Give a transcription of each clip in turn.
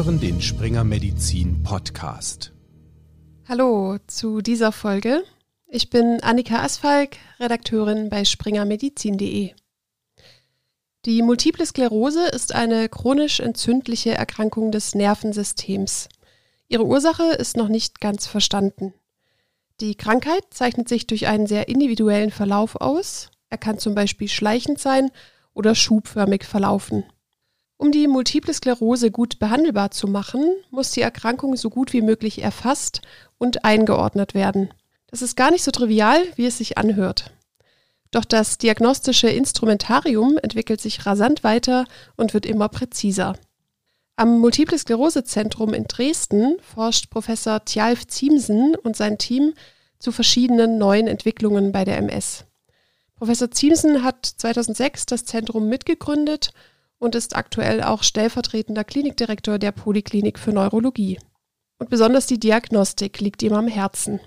hören den Springer Medizin Podcast. Hallo zu dieser Folge. Ich bin Annika Asfalk, Redakteurin bei springermedizin.de. Die Multiple Sklerose ist eine chronisch entzündliche Erkrankung des Nervensystems. Ihre Ursache ist noch nicht ganz verstanden. Die Krankheit zeichnet sich durch einen sehr individuellen Verlauf aus. Er kann zum Beispiel schleichend sein oder schubförmig verlaufen. Um die Multiple Sklerose gut behandelbar zu machen, muss die Erkrankung so gut wie möglich erfasst und eingeordnet werden. Das ist gar nicht so trivial, wie es sich anhört. Doch das diagnostische Instrumentarium entwickelt sich rasant weiter und wird immer präziser. Am Multiple Sklerose Zentrum in Dresden forscht Professor Tjalf Ziemsen und sein Team zu verschiedenen neuen Entwicklungen bei der MS. Professor Ziemsen hat 2006 das Zentrum mitgegründet und ist aktuell auch stellvertretender Klinikdirektor der Poliklinik für Neurologie. Und besonders die Diagnostik liegt ihm am Herzen.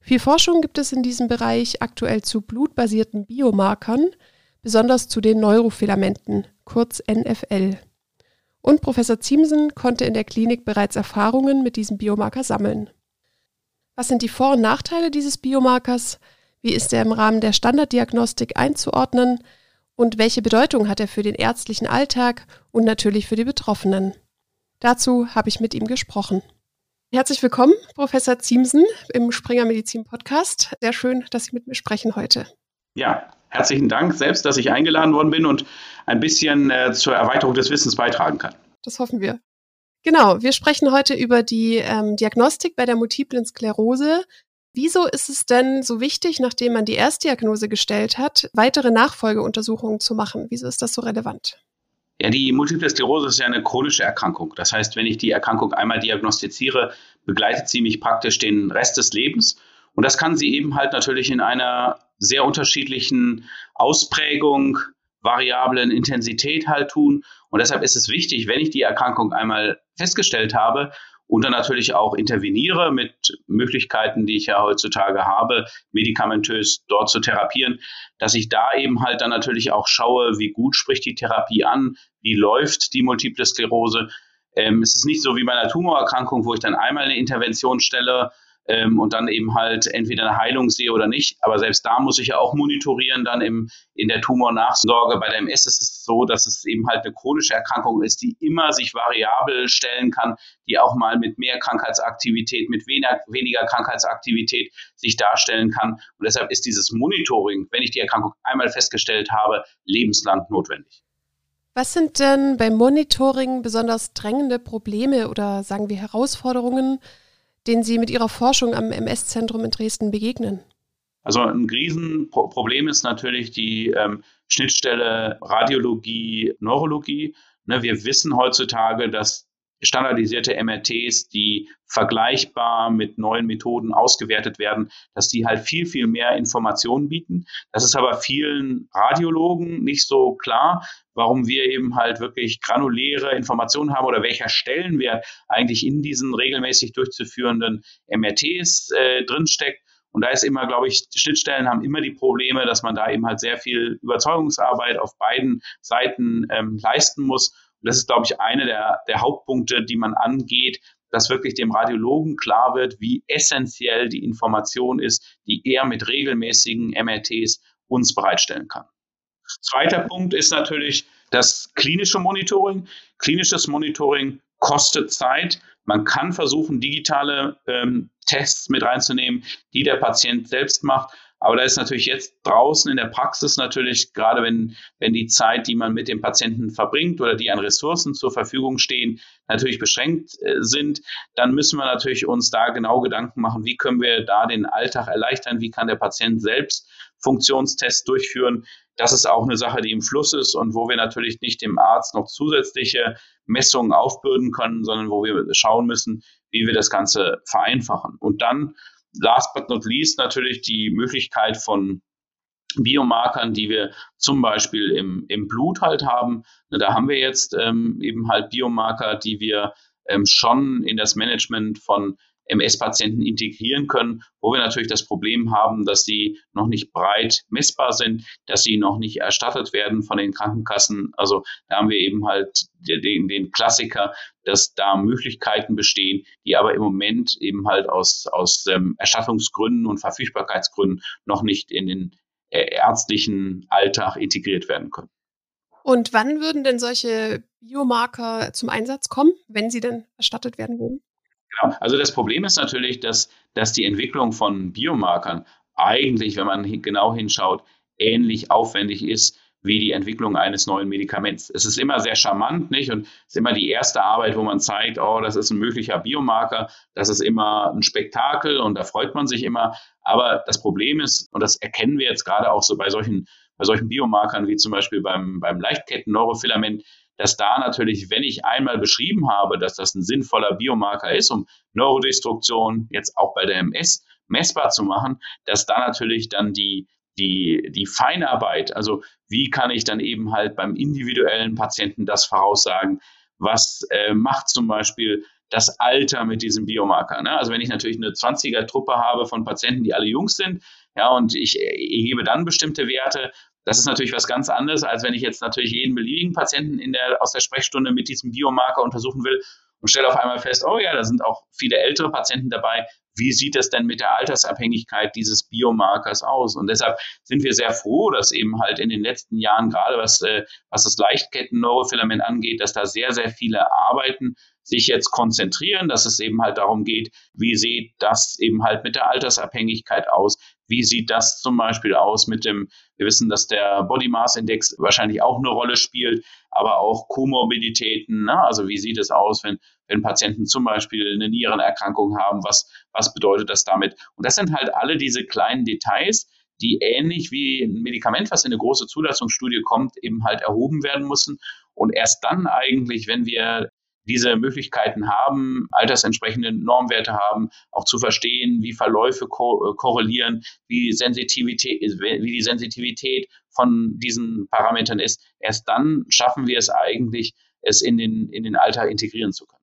Viel Forschung gibt es in diesem Bereich aktuell zu blutbasierten Biomarkern, besonders zu den Neurofilamenten, kurz NFL. Und Professor Ziemsen konnte in der Klinik bereits Erfahrungen mit diesem Biomarker sammeln. Was sind die Vor- und Nachteile dieses Biomarkers? Wie ist er im Rahmen der Standarddiagnostik einzuordnen? Und welche Bedeutung hat er für den ärztlichen Alltag und natürlich für die Betroffenen. Dazu habe ich mit ihm gesprochen. Herzlich willkommen, Professor Ziemsen im Springer Medizin Podcast. Sehr schön, dass Sie mit mir sprechen heute. Ja, herzlichen Dank selbst, dass ich eingeladen worden bin und ein bisschen äh, zur Erweiterung des Wissens beitragen kann. Das hoffen wir. Genau, wir sprechen heute über die ähm, Diagnostik bei der multiplen Sklerose, Wieso ist es denn so wichtig, nachdem man die Erstdiagnose gestellt hat, weitere Nachfolgeuntersuchungen zu machen? Wieso ist das so relevant? Ja, die Multiple Sklerose ist ja eine chronische Erkrankung. Das heißt, wenn ich die Erkrankung einmal diagnostiziere, begleitet sie mich praktisch den Rest des Lebens. Und das kann sie eben halt natürlich in einer sehr unterschiedlichen Ausprägung, variablen Intensität halt tun. Und deshalb ist es wichtig, wenn ich die Erkrankung einmal festgestellt habe, und dann natürlich auch interveniere mit Möglichkeiten, die ich ja heutzutage habe, medikamentös dort zu therapieren, dass ich da eben halt dann natürlich auch schaue, wie gut spricht die Therapie an, wie läuft die Multiple Sklerose. Ähm, es ist nicht so wie bei einer Tumorerkrankung, wo ich dann einmal eine Intervention stelle ähm, und dann eben halt entweder eine Heilung sehe oder nicht. Aber selbst da muss ich ja auch monitorieren dann im, in der Tumornachsorge. Bei der MS ist es so, dass es eben halt eine chronische Erkrankung ist, die immer sich variabel stellen kann, die auch mal mit mehr Krankheitsaktivität, mit weniger, weniger Krankheitsaktivität sich darstellen kann. Und deshalb ist dieses Monitoring, wenn ich die Erkrankung einmal festgestellt habe, lebenslang notwendig. Was sind denn beim Monitoring besonders drängende Probleme oder sagen wir Herausforderungen, denen Sie mit Ihrer Forschung am MS-Zentrum in Dresden begegnen? Also ein Riesenproblem ist natürlich die ähm, Schnittstelle Radiologie, Neurologie. Ne, wir wissen heutzutage, dass standardisierte MRTs, die vergleichbar mit neuen Methoden ausgewertet werden, dass die halt viel, viel mehr Informationen bieten. Das ist aber vielen Radiologen nicht so klar, warum wir eben halt wirklich granuläre Informationen haben oder welcher Stellenwert eigentlich in diesen regelmäßig durchzuführenden MRTs äh, drinsteckt. Und da ist immer, glaube ich, Schnittstellen haben immer die Probleme, dass man da eben halt sehr viel Überzeugungsarbeit auf beiden Seiten ähm, leisten muss. Und das ist, glaube ich, eine der, der Hauptpunkte, die man angeht, dass wirklich dem Radiologen klar wird, wie essentiell die Information ist, die er mit regelmäßigen MRTs uns bereitstellen kann. Zweiter Punkt ist natürlich das klinische Monitoring. Klinisches Monitoring kostet Zeit. Man kann versuchen, digitale ähm, Tests mit reinzunehmen, die der Patient selbst macht. Aber da ist natürlich jetzt draußen in der Praxis natürlich, gerade wenn, wenn die Zeit, die man mit dem Patienten verbringt oder die an Ressourcen zur Verfügung stehen, natürlich beschränkt äh, sind, dann müssen wir natürlich uns da genau Gedanken machen, wie können wir da den Alltag erleichtern, wie kann der Patient selbst Funktionstests durchführen. Das ist auch eine Sache, die im Fluss ist und wo wir natürlich nicht dem Arzt noch zusätzliche Messungen aufbürden können, sondern wo wir schauen müssen, wie wir das Ganze vereinfachen. Und dann last but not least natürlich die Möglichkeit von Biomarkern, die wir zum Beispiel im, im Blut halt haben. Da haben wir jetzt ähm, eben halt Biomarker, die wir ähm, schon in das Management von MS-Patienten integrieren können, wo wir natürlich das Problem haben, dass sie noch nicht breit messbar sind, dass sie noch nicht erstattet werden von den Krankenkassen. Also da haben wir eben halt den, den Klassiker, dass da Möglichkeiten bestehen, die aber im Moment eben halt aus, aus ähm, Erstattungsgründen und Verfügbarkeitsgründen noch nicht in den äh, ärztlichen Alltag integriert werden können. Und wann würden denn solche Biomarker zum Einsatz kommen, wenn sie denn erstattet werden würden? Genau. Also das Problem ist natürlich, dass, dass die Entwicklung von Biomarkern eigentlich, wenn man genau hinschaut, ähnlich aufwendig ist wie die Entwicklung eines neuen Medikaments. Es ist immer sehr charmant, nicht? Und es ist immer die erste Arbeit, wo man zeigt, oh, das ist ein möglicher Biomarker, das ist immer ein Spektakel und da freut man sich immer. Aber das Problem ist, und das erkennen wir jetzt gerade auch so bei solchen, bei solchen Biomarkern wie zum Beispiel beim, beim Leichtketten-Neurofilament, dass da natürlich, wenn ich einmal beschrieben habe, dass das ein sinnvoller Biomarker ist, um Neurodestruktion jetzt auch bei der MS messbar zu machen, dass da natürlich dann die, die, die Feinarbeit, also wie kann ich dann eben halt beim individuellen Patienten das voraussagen, was äh, macht zum Beispiel das Alter mit diesem Biomarker. Ne? Also wenn ich natürlich eine 20er-Truppe habe von Patienten, die alle jung sind, ja, und ich erhebe dann bestimmte Werte, das ist natürlich was ganz anderes, als wenn ich jetzt natürlich jeden beliebigen Patienten in der, aus der Sprechstunde mit diesem Biomarker untersuchen will und stelle auf einmal fest, oh ja, da sind auch viele ältere Patienten dabei. Wie sieht es denn mit der Altersabhängigkeit dieses Biomarkers aus? Und deshalb sind wir sehr froh, dass eben halt in den letzten Jahren, gerade was, äh, was das Leichtketten-Neurofilament angeht, dass da sehr, sehr viele Arbeiten sich jetzt konzentrieren, dass es eben halt darum geht, wie sieht das eben halt mit der Altersabhängigkeit aus? Wie sieht das zum Beispiel aus mit dem, wir wissen, dass der Body Mass Index wahrscheinlich auch eine Rolle spielt, aber auch Komorbiditäten. Ne? Also wie sieht es aus, wenn, wenn Patienten zum Beispiel eine Nierenerkrankung haben? Was, was bedeutet das damit? Und das sind halt alle diese kleinen Details, die ähnlich wie ein Medikament, was in eine große Zulassungsstudie kommt, eben halt erhoben werden müssen. Und erst dann eigentlich, wenn wir diese Möglichkeiten haben, altersentsprechende Normwerte haben, auch zu verstehen, wie Verläufe ko äh, korrelieren, wie, Sensitivität, wie die Sensitivität von diesen Parametern ist. Erst dann schaffen wir es eigentlich, es in den, in den Alltag integrieren zu können.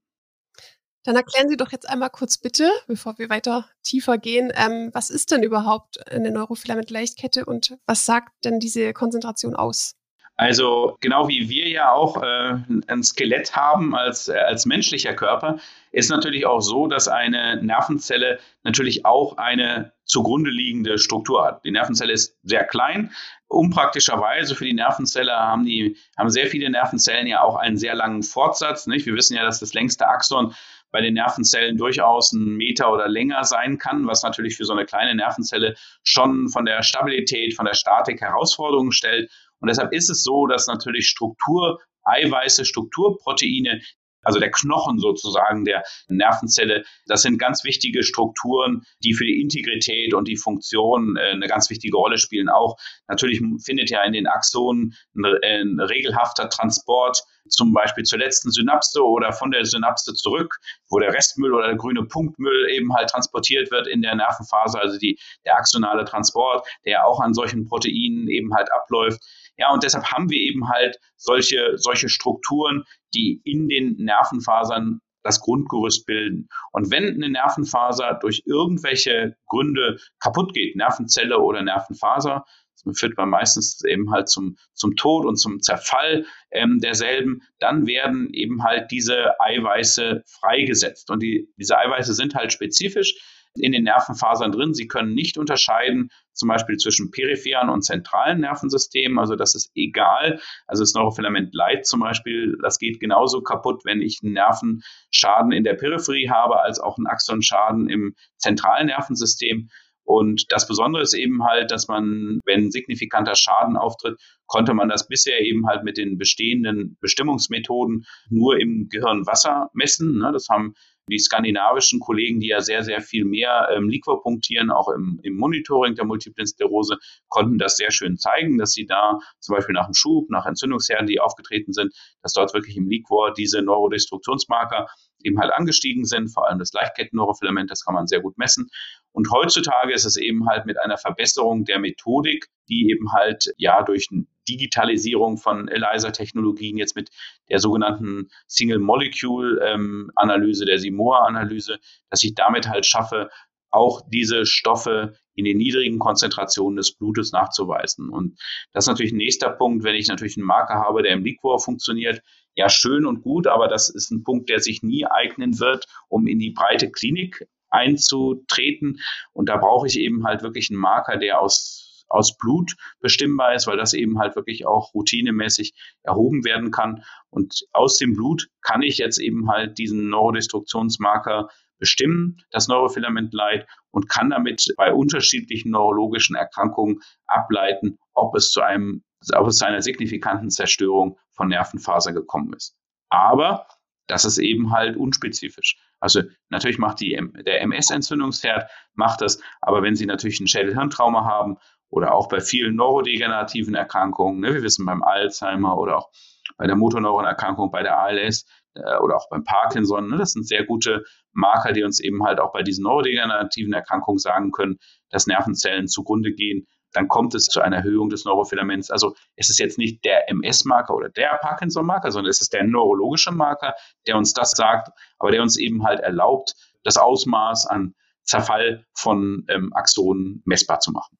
Dann erklären Sie doch jetzt einmal kurz bitte, bevor wir weiter tiefer gehen, ähm, was ist denn überhaupt eine Neurofilament-Leichtkette und was sagt denn diese Konzentration aus? Also genau wie wir ja auch äh, ein Skelett haben als, als menschlicher Körper, ist natürlich auch so, dass eine Nervenzelle natürlich auch eine zugrunde liegende Struktur hat. Die Nervenzelle ist sehr klein. Unpraktischerweise für die Nervenzelle haben die haben sehr viele Nervenzellen ja auch einen sehr langen Fortsatz. Nicht? Wir wissen ja, dass das längste Axon bei den Nervenzellen durchaus einen Meter oder länger sein kann, was natürlich für so eine kleine Nervenzelle schon von der Stabilität, von der Statik Herausforderungen stellt. Und deshalb ist es so, dass natürlich Struktur, Eiweiße, Strukturproteine, also der Knochen sozusagen der Nervenzelle. Das sind ganz wichtige Strukturen, die für die Integrität und die Funktion äh, eine ganz wichtige Rolle spielen. Auch natürlich findet ja in den Axonen ein, ein regelhafter Transport zum Beispiel zur letzten Synapse oder von der Synapse zurück, wo der Restmüll oder der grüne Punktmüll eben halt transportiert wird in der Nervenphase, also die, der axonale Transport, der auch an solchen Proteinen eben halt abläuft. Ja, und deshalb haben wir eben halt solche, solche Strukturen, die in den Nervenfasern das Grundgerüst bilden. Und wenn eine Nervenfaser durch irgendwelche Gründe kaputt geht, Nervenzelle oder Nervenfaser, das führt man meistens eben halt zum, zum Tod und zum Zerfall ähm, derselben, dann werden eben halt diese Eiweiße freigesetzt. Und die, diese Eiweiße sind halt spezifisch in den Nervenfasern drin. Sie können nicht unterscheiden, zum Beispiel zwischen peripheren und zentralen Nervensystemen. Also das ist egal. Also das Neurofilament Light zum Beispiel, das geht genauso kaputt, wenn ich einen Nervenschaden in der Peripherie habe, als auch einen Axonschaden im zentralen Nervensystem. Und das Besondere ist eben halt, dass man, wenn signifikanter Schaden auftritt, konnte man das bisher eben halt mit den bestehenden Bestimmungsmethoden nur im Gehirn Wasser messen. Ne? Das haben die skandinavischen Kollegen, die ja sehr, sehr viel mehr ähm, Liquor punktieren, auch im, im Monitoring der Multiplen Sklerose, konnten das sehr schön zeigen, dass sie da zum Beispiel nach dem Schub, nach Entzündungsherden, die aufgetreten sind, dass dort wirklich im Liquor diese Neurodestruktionsmarker eben halt angestiegen sind, vor allem das Leichtketten-Neurofilament, das kann man sehr gut messen. Und heutzutage ist es eben halt mit einer Verbesserung der Methodik, die eben halt ja durch Digitalisierung von ELISA-Technologien, jetzt mit der sogenannten Single-Molecule-Analyse, der Simoa-Analyse, dass ich damit halt schaffe, auch diese Stoffe in den niedrigen Konzentrationen des Blutes nachzuweisen. Und das ist natürlich ein nächster Punkt, wenn ich natürlich einen Marker habe, der im Liquor funktioniert, ja schön und gut, aber das ist ein Punkt, der sich nie eignen wird, um in die breite Klinik einzutreten. Und da brauche ich eben halt wirklich einen Marker, der aus aus Blut bestimmbar ist, weil das eben halt wirklich auch routinemäßig erhoben werden kann. Und aus dem Blut kann ich jetzt eben halt diesen Neurodestruktionsmarker bestimmen, das Neurofilament Light, und kann damit bei unterschiedlichen neurologischen Erkrankungen ableiten, ob es zu einem, ob es zu einer signifikanten Zerstörung von Nervenfaser gekommen ist. Aber das ist eben halt unspezifisch. Also natürlich macht die, der MS-Entzündungsherd macht das, aber wenn Sie natürlich ein Schädelhirntrauma haben oder auch bei vielen neurodegenerativen Erkrankungen, ne, wir wissen beim Alzheimer oder auch bei der Motorneuronerkrankung, bei der ALS äh, oder auch beim Parkinson, ne, das sind sehr gute Marker, die uns eben halt auch bei diesen neurodegenerativen Erkrankungen sagen können, dass Nervenzellen zugrunde gehen, dann kommt es zu einer Erhöhung des Neurofilaments. Also es ist jetzt nicht der MS-Marker oder der Parkinson-Marker, sondern es ist der neurologische Marker, der uns das sagt, aber der uns eben halt erlaubt, das Ausmaß an Zerfall von ähm, Axonen messbar zu machen.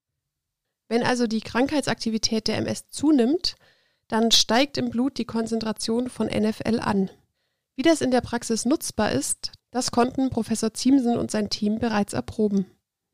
Wenn also die Krankheitsaktivität der MS zunimmt, dann steigt im Blut die Konzentration von NFL an. Wie das in der Praxis nutzbar ist, das konnten Professor Ziemsen und sein Team bereits erproben.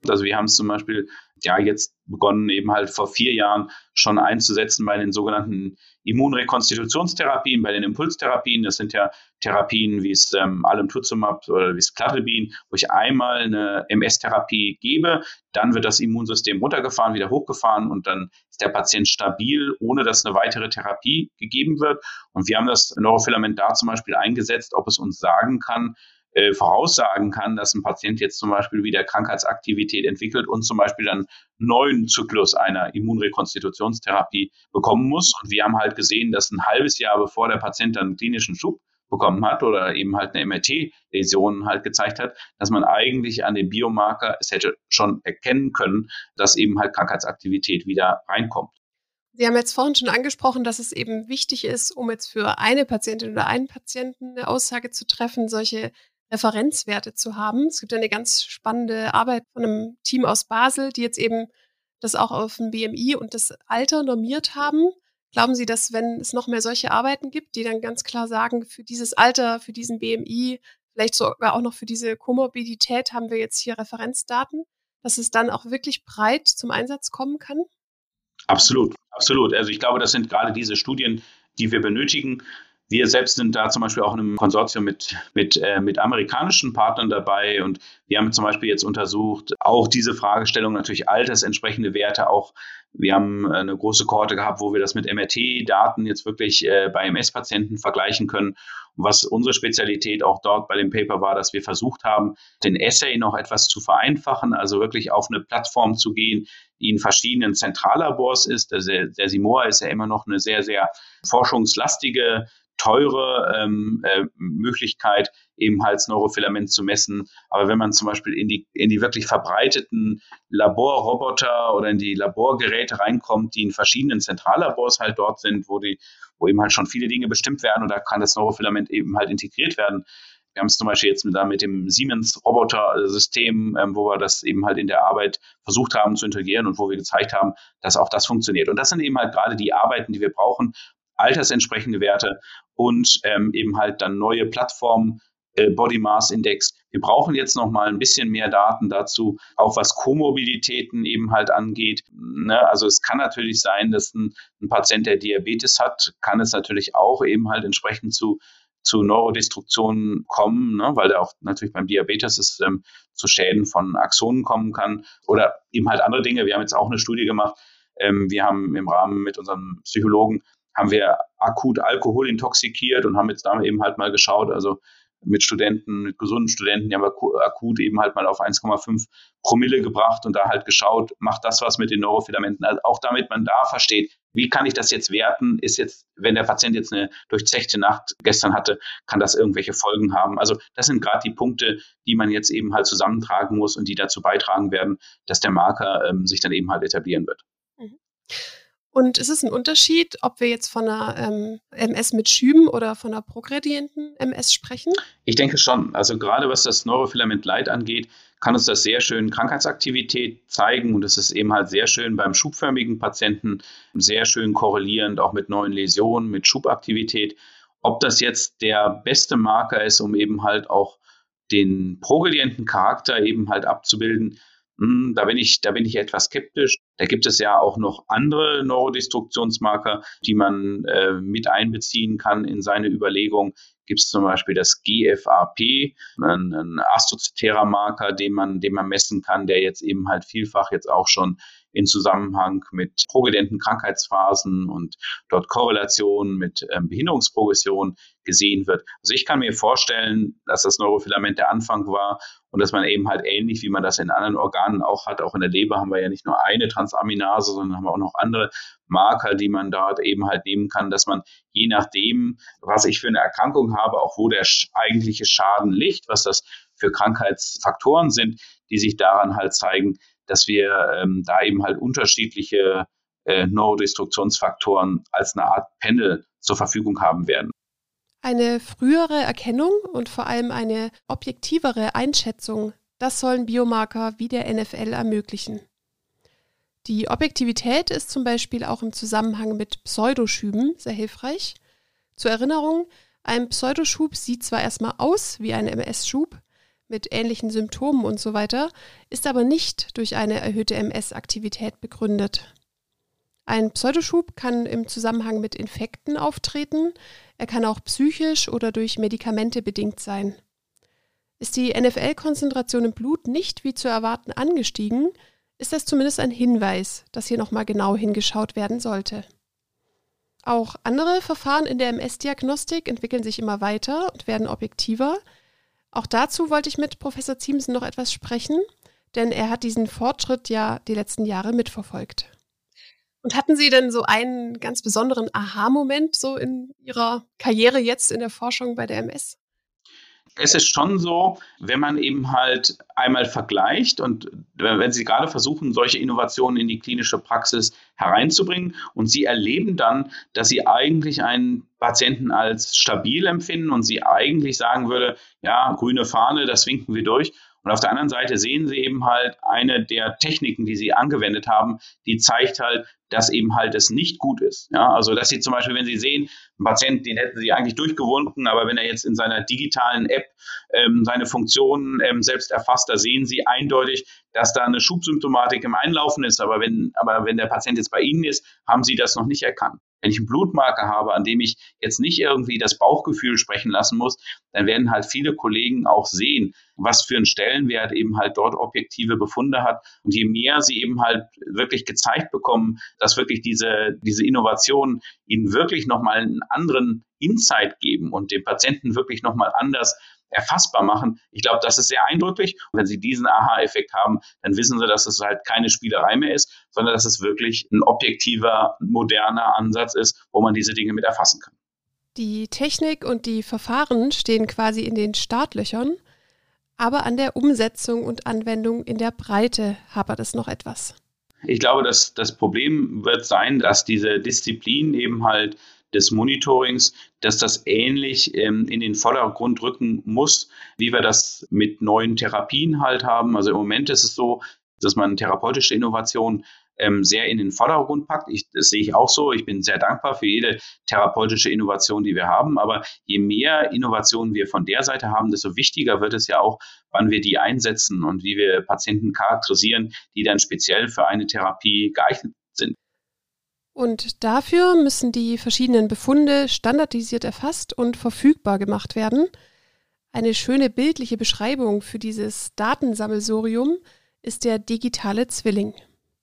Also wir haben es zum Beispiel ja jetzt begonnen, eben halt vor vier Jahren schon einzusetzen bei den sogenannten Immunrekonstitutionstherapien, bei den Impulstherapien. Das sind ja Therapien wie es ähm, Alemtuzumab oder wie es Cladribin, wo ich einmal eine MS-Therapie gebe, dann wird das Immunsystem runtergefahren, wieder hochgefahren und dann ist der Patient stabil, ohne dass eine weitere Therapie gegeben wird. Und wir haben das Neurofilament da zum Beispiel eingesetzt, ob es uns sagen kann, äh, voraussagen kann, dass ein Patient jetzt zum Beispiel wieder Krankheitsaktivität entwickelt und zum Beispiel dann neuen Zyklus einer Immunrekonstitutionstherapie bekommen muss. Und wir haben halt gesehen, dass ein halbes Jahr bevor der Patient dann einen klinischen Schub bekommen hat oder eben halt eine MRT-Läsion halt gezeigt hat, dass man eigentlich an dem Biomarker es hätte schon erkennen können, dass eben halt Krankheitsaktivität wieder reinkommt. Sie haben jetzt vorhin schon angesprochen, dass es eben wichtig ist, um jetzt für eine Patientin oder einen Patienten eine Aussage zu treffen, solche Referenzwerte zu haben. Es gibt eine ganz spannende Arbeit von einem Team aus Basel, die jetzt eben das auch auf dem BMI und das Alter normiert haben. Glauben Sie, dass wenn es noch mehr solche Arbeiten gibt, die dann ganz klar sagen, für dieses Alter, für diesen BMI, vielleicht sogar auch noch für diese Komorbidität haben wir jetzt hier Referenzdaten, dass es dann auch wirklich breit zum Einsatz kommen kann? Absolut, absolut. Also ich glaube, das sind gerade diese Studien, die wir benötigen. Wir selbst sind da zum Beispiel auch in einem Konsortium mit, mit, äh, mit amerikanischen Partnern dabei und wir haben zum Beispiel jetzt untersucht, auch diese Fragestellung natürlich altersentsprechende Werte, auch wir haben eine große Kohorte gehabt, wo wir das mit MRT-Daten jetzt wirklich äh, bei MS-Patienten vergleichen können. Und was unsere Spezialität auch dort bei dem Paper war, dass wir versucht haben, den Essay noch etwas zu vereinfachen, also wirklich auf eine Plattform zu gehen, die in verschiedenen Zentrallabors ist. Der, der Simoa ist ja immer noch eine sehr, sehr forschungslastige teure ähm, äh, Möglichkeit, eben halt Neurofilament zu messen. Aber wenn man zum Beispiel in die, in die wirklich verbreiteten Laborroboter oder in die Laborgeräte reinkommt, die in verschiedenen Zentrallabors halt dort sind, wo die, wo eben halt schon viele Dinge bestimmt werden und da kann das Neurofilament eben halt integriert werden. Wir haben es zum Beispiel jetzt mit, da mit dem Siemens-Roboter-System, ähm, wo wir das eben halt in der Arbeit versucht haben zu integrieren und wo wir gezeigt haben, dass auch das funktioniert. Und das sind eben halt gerade die Arbeiten, die wir brauchen, altersentsprechende Werte und ähm, eben halt dann neue Plattformen, äh, Body Mass Index. Wir brauchen jetzt noch mal ein bisschen mehr Daten dazu, auch was Komorbiditäten eben halt angeht. Ne? Also es kann natürlich sein, dass ein, ein Patient, der Diabetes hat, kann es natürlich auch eben halt entsprechend zu zu Neurodestruktionen kommen, ne, weil der auch natürlich beim Diabetes ist, ähm, zu Schäden von Axonen kommen kann oder eben halt andere Dinge. Wir haben jetzt auch eine Studie gemacht. Ähm, wir haben im Rahmen mit unserem Psychologen haben wir akut Alkohol intoxikiert und haben jetzt da eben halt mal geschaut, also mit Studenten, mit gesunden Studenten, die haben wir akut eben halt mal auf 1,5 Promille gebracht und da halt geschaut, macht das was mit den Neurofilamenten. Also auch damit man da versteht, wie kann ich das jetzt werten? Ist jetzt, wenn der Patient jetzt eine durchzechte Nacht gestern hatte, kann das irgendwelche Folgen haben? Also das sind gerade die Punkte, die man jetzt eben halt zusammentragen muss und die dazu beitragen werden, dass der Marker ähm, sich dann eben halt etablieren wird. Mhm. Und ist es ein Unterschied, ob wir jetzt von einer ähm, MS mit Schüben oder von einer progredienten MS sprechen? Ich denke schon. Also gerade was das Neurofilament Light angeht, kann uns das sehr schön Krankheitsaktivität zeigen und es ist eben halt sehr schön beim schubförmigen Patienten, sehr schön korrelierend auch mit neuen Läsionen, mit Schubaktivität. ob das jetzt der beste Marker ist, um eben halt auch den progredienten Charakter eben halt abzubilden, da bin ich, da bin ich etwas skeptisch. Da gibt es ja auch noch andere Neurodestruktionsmarker, die man äh, mit einbeziehen kann in seine Überlegung. Gibt es zum Beispiel das GFAP, ein, ein assoziatärer Marker, den man, den man messen kann, der jetzt eben halt vielfach jetzt auch schon in Zusammenhang mit progredenten Krankheitsphasen und dort Korrelationen mit ähm, Behinderungsprogression gesehen wird. Also ich kann mir vorstellen, dass das Neurofilament der Anfang war und dass man eben halt ähnlich wie man das in anderen Organen auch hat, auch in der Leber haben wir ja nicht nur eine Transaminase, sondern haben wir auch noch andere Marker, die man dort eben halt nehmen kann, dass man je nachdem, was ich für eine Erkrankung habe, auch wo der eigentliche Schaden liegt, was das für Krankheitsfaktoren sind, die sich daran halt zeigen, dass wir ähm, da eben halt unterschiedliche äh, Neurodestruktionsfaktoren als eine Art Panel zur Verfügung haben werden. Eine frühere Erkennung und vor allem eine objektivere Einschätzung, das sollen Biomarker wie der NFL ermöglichen. Die Objektivität ist zum Beispiel auch im Zusammenhang mit Pseudoschüben sehr hilfreich. Zur Erinnerung, ein Pseudoschub sieht zwar erstmal aus wie ein MS-Schub, mit ähnlichen Symptomen und so weiter, ist aber nicht durch eine erhöhte MS-Aktivität begründet. Ein Pseudoschub kann im Zusammenhang mit Infekten auftreten, er kann auch psychisch oder durch Medikamente bedingt sein. Ist die NFL-Konzentration im Blut nicht wie zu erwarten angestiegen, ist das zumindest ein Hinweis, dass hier nochmal genau hingeschaut werden sollte. Auch andere Verfahren in der MS-Diagnostik entwickeln sich immer weiter und werden objektiver, auch dazu wollte ich mit Professor Ziemsen noch etwas sprechen, denn er hat diesen Fortschritt ja die letzten Jahre mitverfolgt. Und hatten Sie denn so einen ganz besonderen Aha-Moment so in Ihrer Karriere jetzt in der Forschung bei der MS? es ist schon so, wenn man eben halt einmal vergleicht und wenn Sie gerade versuchen, solche Innovationen in die klinische Praxis hereinzubringen und Sie erleben dann, dass Sie eigentlich einen Patienten als stabil empfinden und Sie eigentlich sagen würde, ja, grüne Fahne, das winken wir durch. Und auf der anderen Seite sehen Sie eben halt eine der Techniken, die Sie angewendet haben, die zeigt halt, dass eben halt es nicht gut ist. Ja, also dass Sie zum Beispiel, wenn Sie sehen, ein Patient, den hätten Sie eigentlich durchgewunken, aber wenn er jetzt in seiner digitalen App ähm, seine Funktionen ähm, selbst erfasst, da sehen Sie eindeutig, dass da eine Schubsymptomatik im Einlaufen ist. Aber wenn, aber wenn der Patient jetzt bei Ihnen ist, haben Sie das noch nicht erkannt. Wenn ich einen Blutmarker habe, an dem ich jetzt nicht irgendwie das Bauchgefühl sprechen lassen muss, dann werden halt viele Kollegen auch sehen, was für einen Stellenwert eben halt dort objektive Befunde hat. Und je mehr sie eben halt wirklich gezeigt bekommen, dass wirklich diese, diese Innovationen ihnen wirklich nochmal einen anderen Insight geben und dem Patienten wirklich nochmal anders erfassbar machen. Ich glaube, das ist sehr eindrücklich. Und wenn Sie diesen Aha-Effekt haben, dann wissen Sie, dass es halt keine Spielerei mehr ist, sondern dass es wirklich ein objektiver, moderner Ansatz ist, wo man diese Dinge mit erfassen kann. Die Technik und die Verfahren stehen quasi in den Startlöchern, aber an der Umsetzung und Anwendung in der Breite hapert es noch etwas. Ich glaube, dass das Problem wird sein, dass diese Disziplin eben halt des Monitorings, dass das ähnlich ähm, in den Vordergrund rücken muss, wie wir das mit neuen Therapien halt haben. Also im Moment ist es so, dass man therapeutische Innovationen ähm, sehr in den Vordergrund packt. Ich, das sehe ich auch so. Ich bin sehr dankbar für jede therapeutische Innovation, die wir haben. Aber je mehr Innovationen wir von der Seite haben, desto wichtiger wird es ja auch, wann wir die einsetzen und wie wir Patienten charakterisieren, die dann speziell für eine Therapie geeignet sind. Und dafür müssen die verschiedenen Befunde standardisiert erfasst und verfügbar gemacht werden. Eine schöne bildliche Beschreibung für dieses Datensammelsurium ist der digitale Zwilling.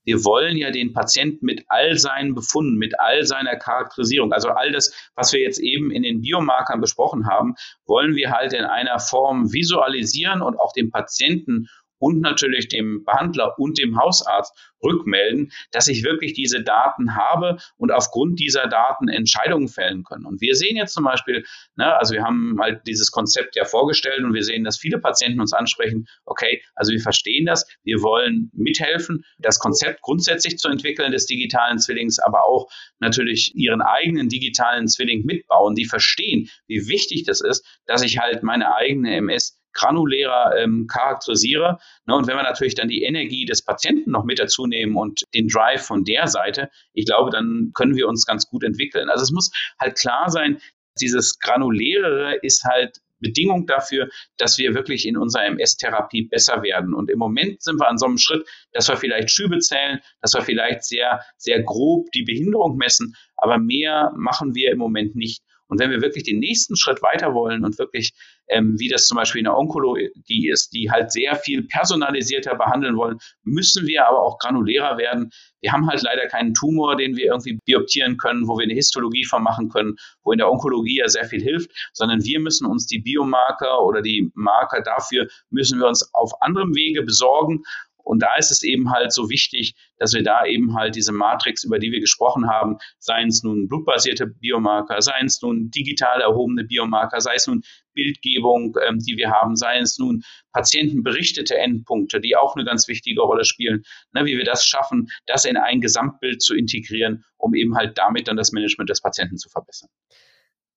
Wir wollen ja den Patienten mit all seinen Befunden, mit all seiner Charakterisierung, also all das, was wir jetzt eben in den Biomarkern besprochen haben, wollen wir halt in einer Form visualisieren und auch dem Patienten und natürlich dem Behandler und dem Hausarzt rückmelden, dass ich wirklich diese Daten habe und aufgrund dieser Daten Entscheidungen fällen können. Und wir sehen jetzt zum Beispiel, ne, also wir haben halt dieses Konzept ja vorgestellt und wir sehen, dass viele Patienten uns ansprechen, okay, also wir verstehen das, wir wollen mithelfen, das Konzept grundsätzlich zu entwickeln des digitalen Zwillings, aber auch natürlich ihren eigenen digitalen Zwilling mitbauen, die verstehen, wie wichtig das ist, dass ich halt meine eigene MS granulärer ähm, charakterisiere. Ne, und wenn wir natürlich dann die Energie des Patienten noch mit dazu nehmen und den Drive von der Seite, ich glaube, dann können wir uns ganz gut entwickeln. Also es muss halt klar sein, dieses Granulärere ist halt Bedingung dafür, dass wir wirklich in unserer MS-Therapie besser werden. Und im Moment sind wir an so einem Schritt, dass wir vielleicht Schübe zählen, dass wir vielleicht sehr, sehr grob die Behinderung messen, aber mehr machen wir im Moment nicht. Und wenn wir wirklich den nächsten Schritt weiter wollen und wirklich, ähm, wie das zum Beispiel in der Onkologie ist, die halt sehr viel personalisierter behandeln wollen, müssen wir aber auch granulärer werden. Wir haben halt leider keinen Tumor, den wir irgendwie bioptieren können, wo wir eine Histologie von machen können, wo in der Onkologie ja sehr viel hilft, sondern wir müssen uns die Biomarker oder die Marker dafür müssen wir uns auf anderem Wege besorgen und da ist es eben halt so wichtig, dass wir da eben halt diese Matrix, über die wir gesprochen haben, seien es nun blutbasierte Biomarker, seien es nun digital erhobene Biomarker, sei es nun Bildgebung, ähm, die wir haben, seien es nun patientenberichtete Endpunkte, die auch eine ganz wichtige Rolle spielen, ne, wie wir das schaffen, das in ein Gesamtbild zu integrieren, um eben halt damit dann das Management des Patienten zu verbessern.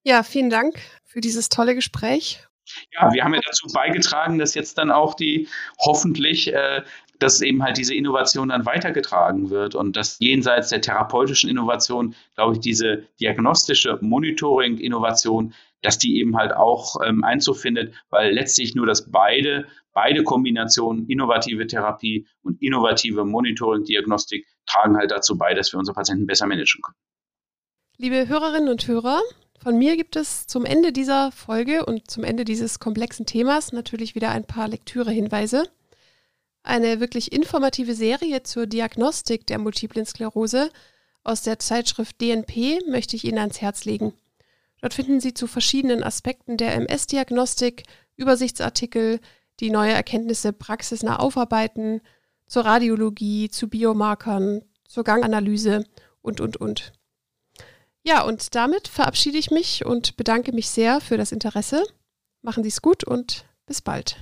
Ja, vielen Dank für dieses tolle Gespräch ja, wir haben ja dazu beigetragen, dass jetzt dann auch die hoffentlich, äh, dass eben halt diese Innovation dann weitergetragen wird und dass jenseits der therapeutischen Innovation, glaube ich, diese diagnostische Monitoring-Innovation, dass die eben halt auch ähm, Einzug findet, weil letztlich nur das beide, beide Kombinationen, innovative Therapie und innovative Monitoring-Diagnostik, tragen halt dazu bei, dass wir unsere Patienten besser managen können. Liebe Hörerinnen und Hörer, von mir gibt es zum Ende dieser Folge und zum Ende dieses komplexen Themas natürlich wieder ein paar Lektürehinweise. Eine wirklich informative Serie zur Diagnostik der multiplen Sklerose aus der Zeitschrift DNP möchte ich Ihnen ans Herz legen. Dort finden Sie zu verschiedenen Aspekten der MS-Diagnostik Übersichtsartikel, die neue Erkenntnisse praxisnah aufarbeiten, zur Radiologie, zu Biomarkern, zur Ganganalyse und, und, und. Ja, und damit verabschiede ich mich und bedanke mich sehr für das Interesse. Machen Sie es gut und bis bald.